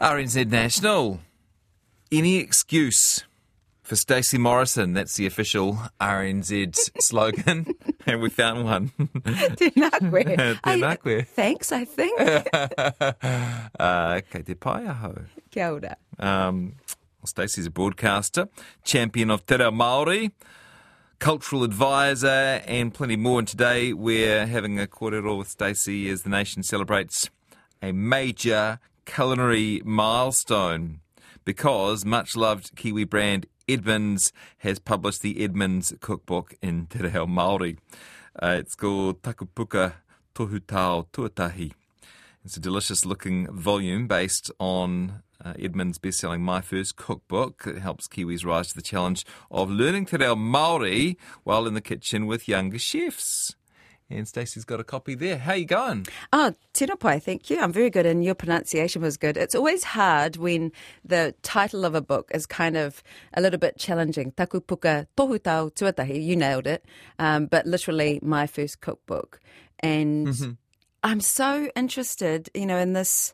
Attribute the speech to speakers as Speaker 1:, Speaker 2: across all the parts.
Speaker 1: RNZ National. Any excuse for Stacey Morrison. That's the official RNZ slogan. and we found one.
Speaker 2: Tēnā
Speaker 1: Tēnā.
Speaker 2: Thanks, I think.
Speaker 1: uh, kei te pai aho.
Speaker 2: Kia ora.
Speaker 1: Um, Stacey's a broadcaster, champion of Te Reo Māori, cultural advisor, and plenty more. And today we're having a kōrero with Stacey as the nation celebrates a major culinary milestone because much loved Kiwi brand Edmonds has published the Edmonds cookbook in Te Reo Māori. Uh, it's called Takupuka Tohutao Tuatahi. It's a delicious looking volume based on uh, Edmonds' best selling My First Cookbook. It helps Kiwis rise to the challenge of learning te reo Māori while in the kitchen with younger chefs. And Stacey's got a copy there. How you going?
Speaker 2: Oh, tēnā pai, thank you. I'm very good, and your pronunciation was good. It's always hard when the title of a book is kind of a little bit challenging. Takupuka tohutao tuatahi, you nailed it. Um, but literally, my first cookbook. And
Speaker 1: Mm-hmm.
Speaker 2: I'm so interested, you know, in this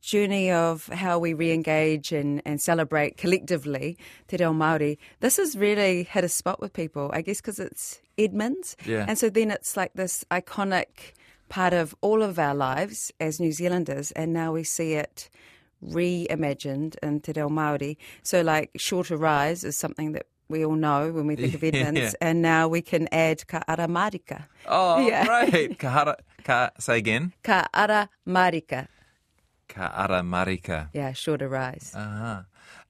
Speaker 2: journey of how we re-engage and, and celebrate collectively Te Reo Māori. This has really hit a spot with people, I guess because it's Edmonds.
Speaker 1: Yeah.
Speaker 2: And so then it's like this iconic part of all of our lives as New Zealanders, and now we see it reimagined in Te Reo Māori. So like Sure to Rise is something that we all know when we think of Edmonds,
Speaker 1: Yeah.
Speaker 2: and now we can add Ka ara marika.
Speaker 1: Oh,
Speaker 2: Yeah.
Speaker 1: great. Ka, hara, ka, say again.
Speaker 2: Ka ara marika.
Speaker 1: Ka ara marika.
Speaker 2: Yeah, Sure to Rise.
Speaker 1: Uh-huh.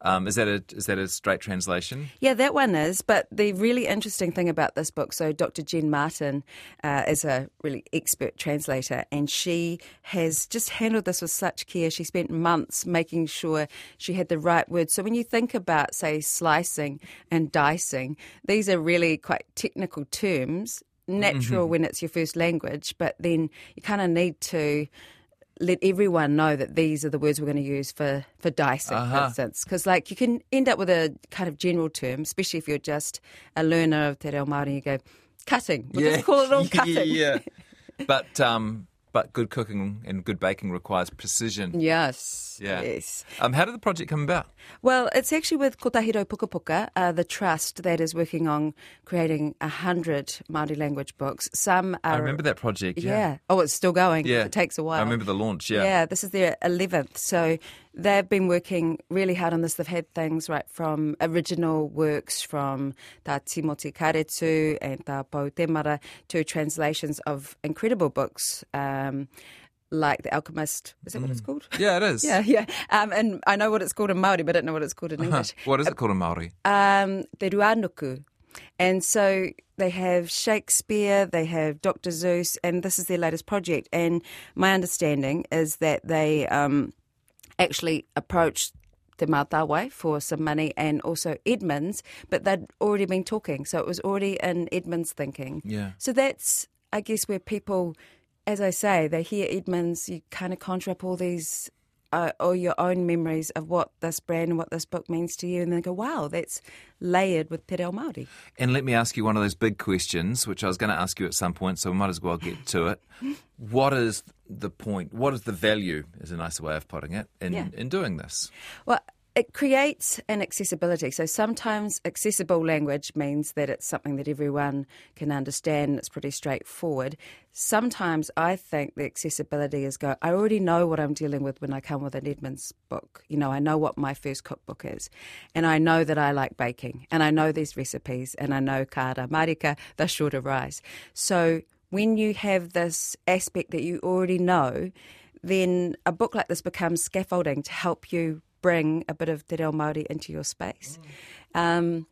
Speaker 1: Um, is that a is that a straight translation?
Speaker 2: Yeah, that one is. But the really interesting thing about this book, so Dr. Jen Martin uh, is a really expert translator, and she has just handled this with such care. She spent months making sure she had the right words. So when you think about, say, slicing and dicing, these are really quite technical terms. Natural when it's your first language, but then you kind of need to let everyone know that these are the words we're going to use for, for dicing, for
Speaker 1: Uh-huh.
Speaker 2: instance. Because, like, you can end up with a kind of general term, especially if you're just a learner of Te Reo Māori, you go, cutting. We'll just call it all cutting.
Speaker 1: yeah. But um, but good cooking and good baking requires precision.
Speaker 2: Yes.
Speaker 1: Yeah.
Speaker 2: Yes.
Speaker 1: Um, how did the project come about?
Speaker 2: Well, it's actually with Kotahi Rau Pukapuka, uh, the trust that is working on creating a hundred Māori language books. Some are.
Speaker 1: I remember that project.
Speaker 2: Yeah.
Speaker 1: Yeah.
Speaker 2: Oh, it's still going.
Speaker 1: Yeah.
Speaker 2: It takes a while.
Speaker 1: I remember the launch. Yeah.
Speaker 2: Yeah, this is their 11th. So they've been working really hard on this. They've had things right from original works from Tā Timoti Karetu and Tā Pou Temara to translations of incredible books um, like The Alchemist. Is that what it's called?
Speaker 1: Yeah, it is.
Speaker 2: Yeah, yeah. Um, and I know what it's called in Māori, but I don't know what it's called in English.
Speaker 1: What is it called in Maori?
Speaker 2: Um, Te Ruanuku. And so they have Shakespeare, they have Dr. Seuss, and this is their latest project. And my understanding is that they um, actually approached the Mātāwai for some money and also Edmonds, but they'd already been talking. So it was already in Edmonds' thinking.
Speaker 1: Yeah.
Speaker 2: So that's, I guess, where people, as I say, they hear Edmonds, you kind of conjure up all these, uh, all your own memories of what this brand and what this book means to you, and then go, wow, that's layered with Te Reo Māori.
Speaker 1: And let me ask you one of those big questions, which I was going to ask you at some point, so we might as well get to it. What is the point? What is the value, is a nicer way of putting it, in,
Speaker 2: Yeah.
Speaker 1: in doing this?
Speaker 2: Well, it creates an accessibility. So sometimes accessible language means that it's something that everyone can understand. It's pretty straightforward. Sometimes I think the accessibility is go, I already know what I'm dealing with when I come with an Edmonds book. You know, I know what my first cookbook is. And I know that I like baking. And I know these recipes. And I know kara marika, the Sure to Rise. So when you have this aspect that you already know, then a book like this becomes scaffolding to help you bring a bit of Te Reo Māori into your space. Um,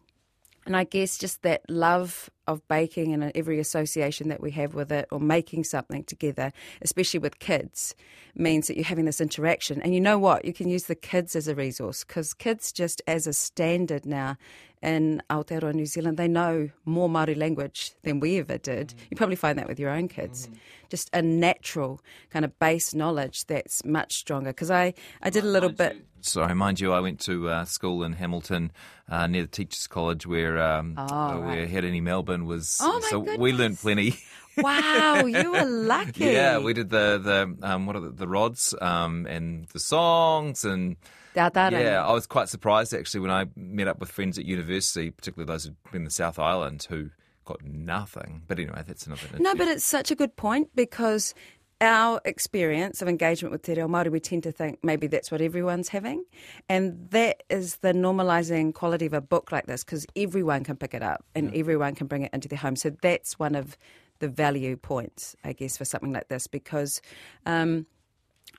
Speaker 2: and I guess just that love of baking and every association that we have with it or making something together, especially with kids, means that you're having this interaction. And you know what? You can use the kids as a resource because kids, just as a standard now in Aotearoa New Zealand, they know more Māori language than we ever did. You probably find that with your own kids. Just a natural kind of base knowledge that's much stronger. Because I, I did a little bit.
Speaker 1: too. Sorry, mind you, I went to uh, school in Hamilton uh, near the Teachers College where um,
Speaker 2: Oh,
Speaker 1: uh,
Speaker 2: right.
Speaker 1: where Hirini Melbourne was.
Speaker 2: Oh, my
Speaker 1: so we learned plenty.
Speaker 2: Wow, you were lucky.
Speaker 1: yeah, we did the the um, what are the, the rods um, and the songs and. Yeah, I was quite surprised actually when I met up with friends at university, particularly those who'd been in the South Island who got nothing. But anyway, that's another.
Speaker 2: No, but it's such a good point because our experience of engagement with Te Reo Māori, we tend to think maybe that's what everyone's having. And that is the normalising quality of a book like this because everyone can pick it up and everyone can bring it into their home. So that's one of the value points, I guess, for something like this because. Um,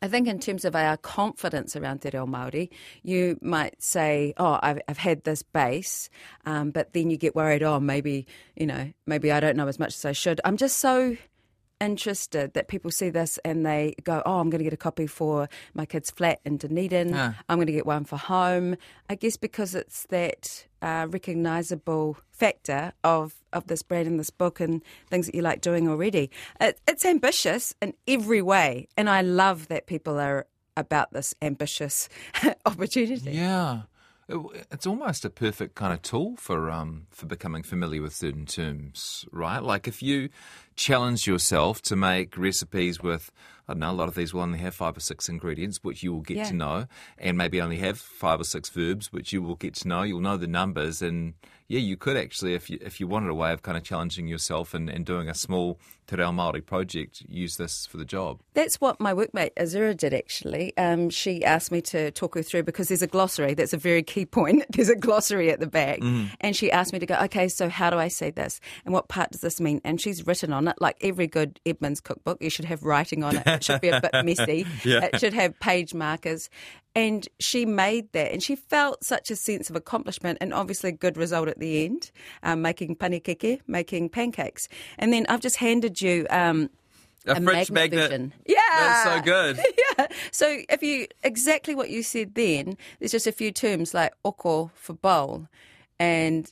Speaker 2: I think in terms of our confidence around Te Reo Māori, you might say, oh, I've, I've had this base, um, but then you get worried, oh, maybe, you know, maybe I don't know as much as I should. I'm just so interested that people see this and they go, oh, I'm going to get a copy for my kid's flat in Dunedin.
Speaker 1: Ah.
Speaker 2: I'm going to get one for home. I guess because it's that uh, recognisable factor of, of this brand and this book and things that you like doing already. It, it's ambitious in every way. And I love that people are about this ambitious opportunity.
Speaker 1: Yeah. It's almost a perfect kind of tool for um, for becoming familiar with certain terms, right? Like if you challenge yourself to make recipes with, I don't know, a lot of these will only have five or six ingredients, which you will get
Speaker 2: Yeah.
Speaker 1: to know, and maybe only have five or six verbs, which you will get to know. You'll know the numbers, and yeah, you could actually, if you if you wanted a way of kind of challenging yourself and, and doing a small Te Reo Māori project, use this for the job.
Speaker 2: That's what my workmate Azura did actually. Um, she asked me to talk her through because there's a glossary. That's a very key point. There's a glossary at the back. And she asked me to go, okay, so how do I say this? And what part does this mean? And she's written on it, like every good Edmonds cookbook, you should have writing on it. It should be a bit messy. It should have page markers. And she made that, and she felt such a sense of accomplishment, and obviously a good result at the end, um, making panikeke, making pancakes. And then I've just handed you um,
Speaker 1: A, fridge magnet.
Speaker 2: version. Yeah,
Speaker 1: That's so good.
Speaker 2: yeah. So if you exactly what you said then, there's just a few terms like oko for bowl and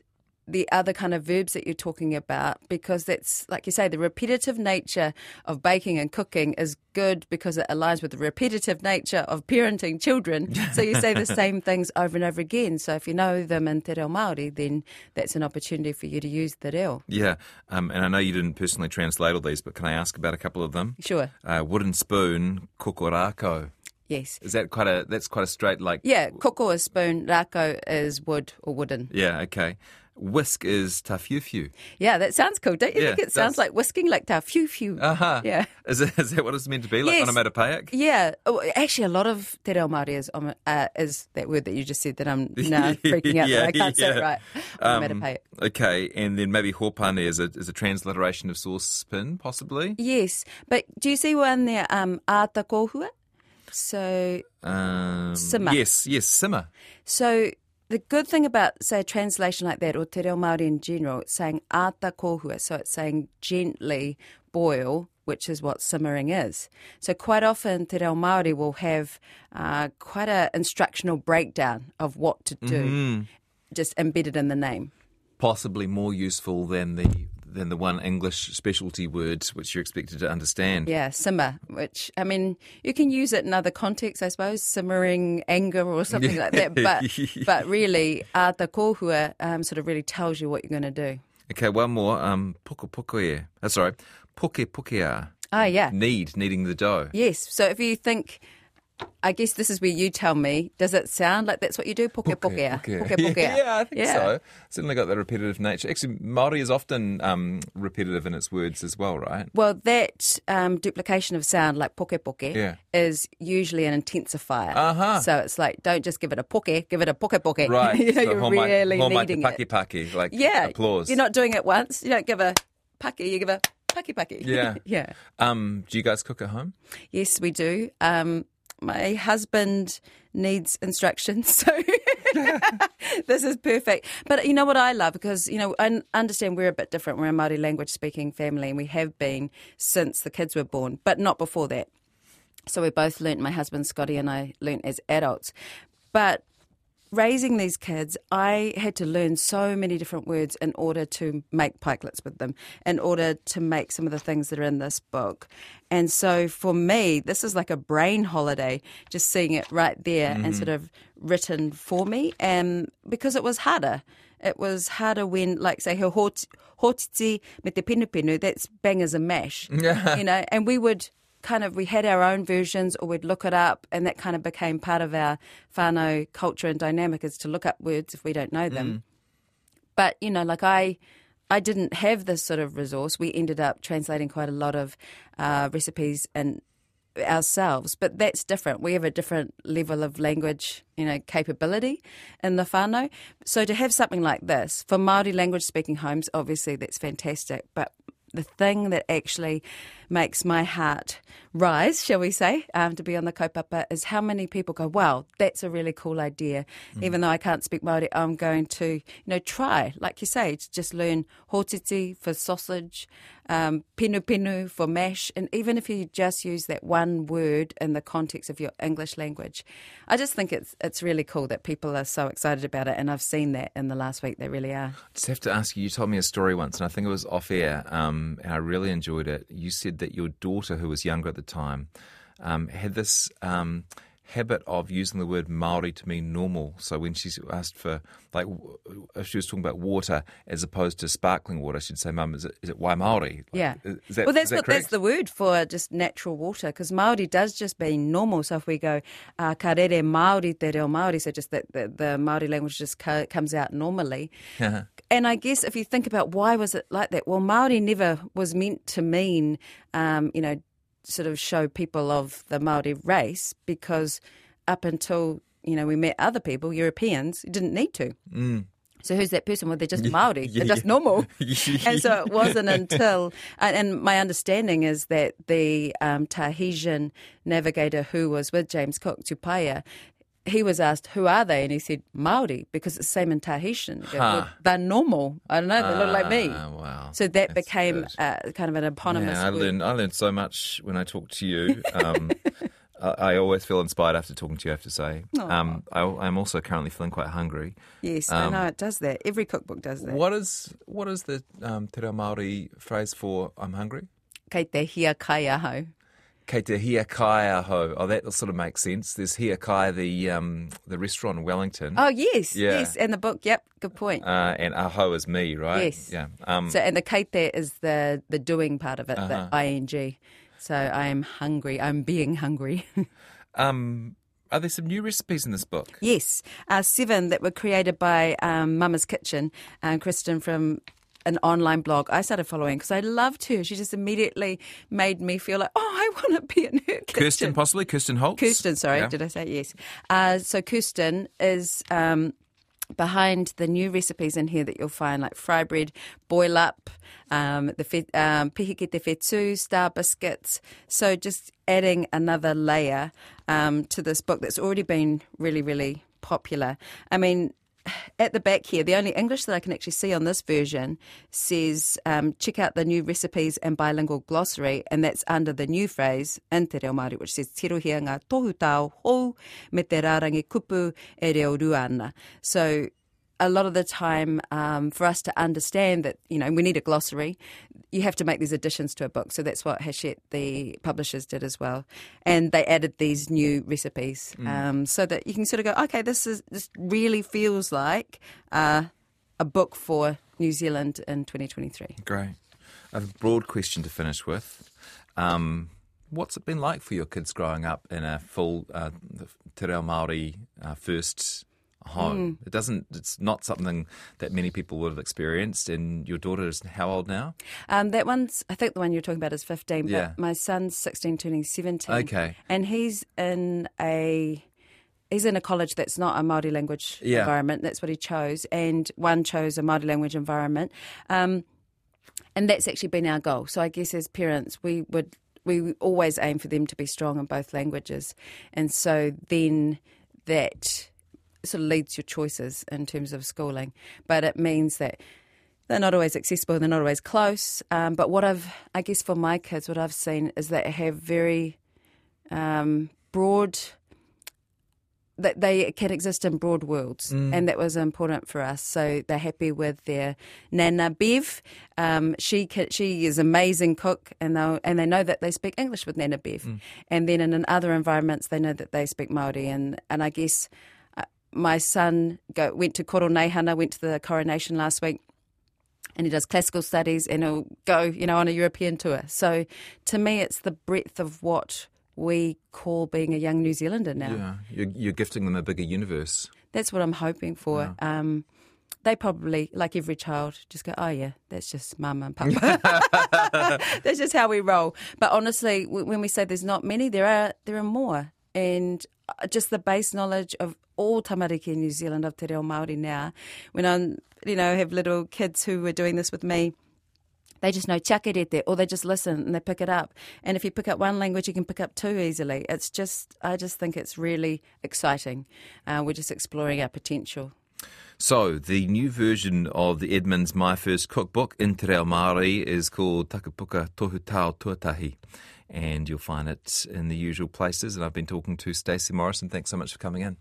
Speaker 2: the other kind of verbs that you're talking about because that's like you say the repetitive nature of baking and cooking is good because it aligns with the repetitive nature of parenting children so you say the same things over and over again so if you know them in te reo Māori then that's an opportunity for you to use te reo
Speaker 1: Yeah, um, and I know you didn't personally translate all these, but can I ask about a couple of them?
Speaker 2: sure
Speaker 1: Uh, wooden spoon, kokorako.
Speaker 2: yes
Speaker 1: Is that quite a? That's quite a straight like.
Speaker 2: yeah koko is spoon rako is wood or wooden
Speaker 1: Yeah. Okay. Whisk is tāwhiuwhiu.
Speaker 2: Yeah, that sounds cool. Don't you
Speaker 1: Yeah,
Speaker 2: think it sounds like whisking, like that? Phew, phew.
Speaker 1: Uh huh.
Speaker 2: Yeah.
Speaker 1: Is, it, is that what it's meant to be? Like
Speaker 2: Yes.
Speaker 1: onomatopoeic?
Speaker 2: Yeah. Oh, actually, a lot of te reo Māori is, um, uh, is that word that you just said that I'm now freaking out that I can't say it
Speaker 1: yeah.
Speaker 2: right.
Speaker 1: Um,
Speaker 2: Onomatopoeic.
Speaker 1: okay, and then maybe hopane is a is a transliteration of saucepan, possibly.
Speaker 2: Yes. But do you see one there, um, āta kōhua? So,
Speaker 1: Um,
Speaker 2: Simmer.
Speaker 1: Yes, yes, simmer.
Speaker 2: so the good thing about, say, a translation like that, or te reo Māori in general, it's saying āta kōhua. So it's saying gently boil, which is what simmering is. So quite often te reo Māori will have uh, quite a instructional breakdown of what to do, just embedded in the name.
Speaker 1: Possibly more useful than the than the one English specialty word which you're expected to understand.
Speaker 2: Yeah, simmer, which, I mean, you can use it in other contexts, I suppose, simmering anger or something like that. But, but really, āta kōhua um, sort of really tells you what you're going to do.
Speaker 1: Okay, one more. Um, poko pokoe. Uh, sorry, Puke pokea.
Speaker 2: Ah, yeah.
Speaker 1: Need, kneading the dough.
Speaker 2: Yes. So if you think, I guess this is where you tell me, does it sound like that's what you do? Poke poke
Speaker 1: Poke,
Speaker 2: Poke
Speaker 1: poke.
Speaker 2: poke.
Speaker 1: Yeah, I think
Speaker 2: Yeah.
Speaker 1: so. Certainly got that repetitive nature. Actually, Maori is often um, repetitive in its words as well, right?
Speaker 2: Well, that um, duplication of sound, like poke poke,
Speaker 1: Yeah.
Speaker 2: is usually an intensifier.
Speaker 1: Uh-huh.
Speaker 2: So it's like, don't just give it a poke, give it a poke poke.
Speaker 1: Right.
Speaker 2: you know,
Speaker 1: So
Speaker 2: you're really needing
Speaker 1: paki
Speaker 2: it.
Speaker 1: paki, like
Speaker 2: Yeah.
Speaker 1: applause.
Speaker 2: You're not doing it once. You don't give a paki, you give a paki paki.
Speaker 1: Yeah.
Speaker 2: yeah.
Speaker 1: Um, do you guys cook at home?
Speaker 2: Yes, we do. Um, my husband needs instructions, so this is perfect. But you know what I love because you know I understand we're a bit different. We're a Māori language speaking family, and we have been since the kids were born, but not before that. So we both learnt. My husband Scotty and I learnt as adults, but raising these kids, I had to learn so many different words in order to make pikelets with them, in order to make some of the things that are in this book. And so for me, this is like a brain holiday, just seeing it right there mm-hmm. and sort of written for me. And because it was harder. It was harder when, like, say, hotiti me te pinu pinu, that's bangers and mash, you know, and we would kind of we had our own versions or we'd look it up and that kind of became part of our whānau culture and dynamic is to look up words if we don't know them. Mm. But, you know, like I I didn't have this sort of resource. We ended up translating quite a lot of uh, recipes and ourselves, but that's different. We have a different level of language, you know, capability in the whānau. So to have something like this for Māori language speaking homes, obviously that's fantastic. But the thing that actually makes my heart rise, shall we say, um, to be on the kaupapa is how many people go, wow, that's a really cool idea. Mm. Even though I can't speak Māori, I'm going to, you know, try, like you say, to just learn hōtiti for sausage, um, pinu pinu for mash, and even if you just use that one word in the context of your English language, I just think it's it's really cool that people are so excited about it, and I've seen that in the last week. They really are.
Speaker 1: I just have to ask you. You told me a story once, and I think it was off air, um, and I really enjoyed it. You said that your daughter, who was younger at the time, um, had this. Um, habit of using the word Maori to mean normal. So when she's asked for, like, if she was talking about water as opposed to sparkling water, she'd say, "Mum, is it is it wai Maori?" Like,
Speaker 2: yeah.
Speaker 1: Is that,
Speaker 2: well, that's
Speaker 1: that
Speaker 2: what
Speaker 1: correct?
Speaker 2: that's the word for just natural water because Maori does just mean normal. So if we go uh, ka rere Maori te reo Maori, so just that the, the Maori language just co- comes out normally. and I guess if you think about why was it like that, well, Maori never was meant to mean, um, you know sort of show people of the Maori race because up until you know we met other people, Europeans, didn't need to.
Speaker 1: Mm.
Speaker 2: So who's that person? Well, they're just Maori. Yeah, they're just normal. and so it wasn't until, and my understanding is that the um, Tahitian navigator who was with James Cook, Tupaia, he was asked, "Who are they?" And he said, "Maori," because it's the same in Tahitian. Huh. They're normal. I don't know. They look like me.
Speaker 1: Ah, wow.
Speaker 2: So that That's became uh, kind of an eponymous.
Speaker 1: Yeah, I learned. I learned so much when I talked to you. Um, I, I, always feel inspired after talking to you. I have to say. Um, I, am also currently feeling quite hungry.
Speaker 2: Yes, um, I know it does that. Every cookbook does that.
Speaker 1: What is what is the um, te reo Maori phrase for "I'm hungry"?
Speaker 2: Kei te hia kai aho.
Speaker 1: Kei te hia kai aho. Oh, that sort of makes sense. There's hia kai, the um, the restaurant in Wellington.
Speaker 2: Oh yes, yeah. yes, and the book. Yep, good point.
Speaker 1: Uh, and aho is me, right?
Speaker 2: Yes.
Speaker 1: Yeah.
Speaker 2: Um, so and the kei te is the the doing part of it, uh-huh. the ing. So I am hungry. I'm being hungry.
Speaker 1: um. Are there some new recipes in this book?
Speaker 2: Yes, uh, seven that were created by um, Mama's Kitchen, uh, Kristen from an online blog I started following because I loved her. She just immediately made me feel like, oh, I want to be in her kitchen.
Speaker 1: Kirsten, possibly Kirsten Holtz.
Speaker 2: Kirsten, sorry, yeah. did I say yes? Uh, so Kirsten is. Um, behind the new recipes in here that you'll find, like fry bread, boil up, um, the fe- um, pihiki te whetū, star biscuits. So just adding another layer um, to this book that's already been really, really popular. I mean, at the back here, the only English that I can actually see on this version says um, check out the new recipes and bilingual glossary, and that's under the new phrase in Te Reo Māori, which says tirohia ngā tohu tāo hou me te rārangi kupu e reo ruana. So a lot of the time um, for us to understand that you know we need a glossary you have to make these additions to a book. So that's what hachette the publishers did as well. And they added these new recipes mm. um, so that you can sort of go okay this is this really feels like uh, a book for new zealand in 2023
Speaker 1: great. I have a broad question to finish with. Um, what's it been like for your kids growing up in a full uh, te reo Māori uh, first home. Mm. It doesn't. It's not something that many people would have experienced. And your daughter is how old now?
Speaker 2: Um, that one's. I think the one you're talking about is 15. Yeah. But my son's 16, turning 17.
Speaker 1: Okay.
Speaker 2: And he's in a. He's in a college that's not a Māori language yeah. environment. That's what he chose, and one chose a Māori language environment, um, and that's actually been our goal. So I guess as parents, we would we always aim for them to be strong in both languages, and so then that sort of leads your choices in terms of schooling. But it means that they're not always accessible, they're not always close. Um, but what I've, I guess for my kids, what I've seen is that they have very um, broad that they can exist in broad worlds, mm. and that was important for us. So they're happy with their Nana Bev. Um, she can, she is amazing cook, and they and they know that they speak English with Nana Bev. Mm. And then in, in other environments, they know that they speak Maori, and and I guess my son go, went to Koro Neihana, went to the coronation last week and he does classical studies and he'll go, you know, on a European tour. So to me, it's the breadth of what we call being a young New Zealander now.
Speaker 1: Yeah, you're, you're gifting them a bigger universe.
Speaker 2: That's what I'm hoping for. Yeah. Um, they probably, like every child, just go, oh, yeah, that's just mama and papa. that's just how we roll. But honestly, when we say there's not many, there are there are more. And uh, just the base knowledge of all tamariki in New Zealand of te reo Māori now. When I, you know, have little kids who are doing this with me, they just know chakarete or they just listen and they pick it up. And if you pick up one language, you can pick up two easily. It's just, I just think it's really exciting. Uh, we're just exploring our potential.
Speaker 1: So, the new version of the Edmonds My First Cookbook in Te Reo Māori is called Takapuka Tohu Tau Tuatahi. And you'll find it in the usual places. And I've been talking to Stacey Morrison. Thanks so much for coming in.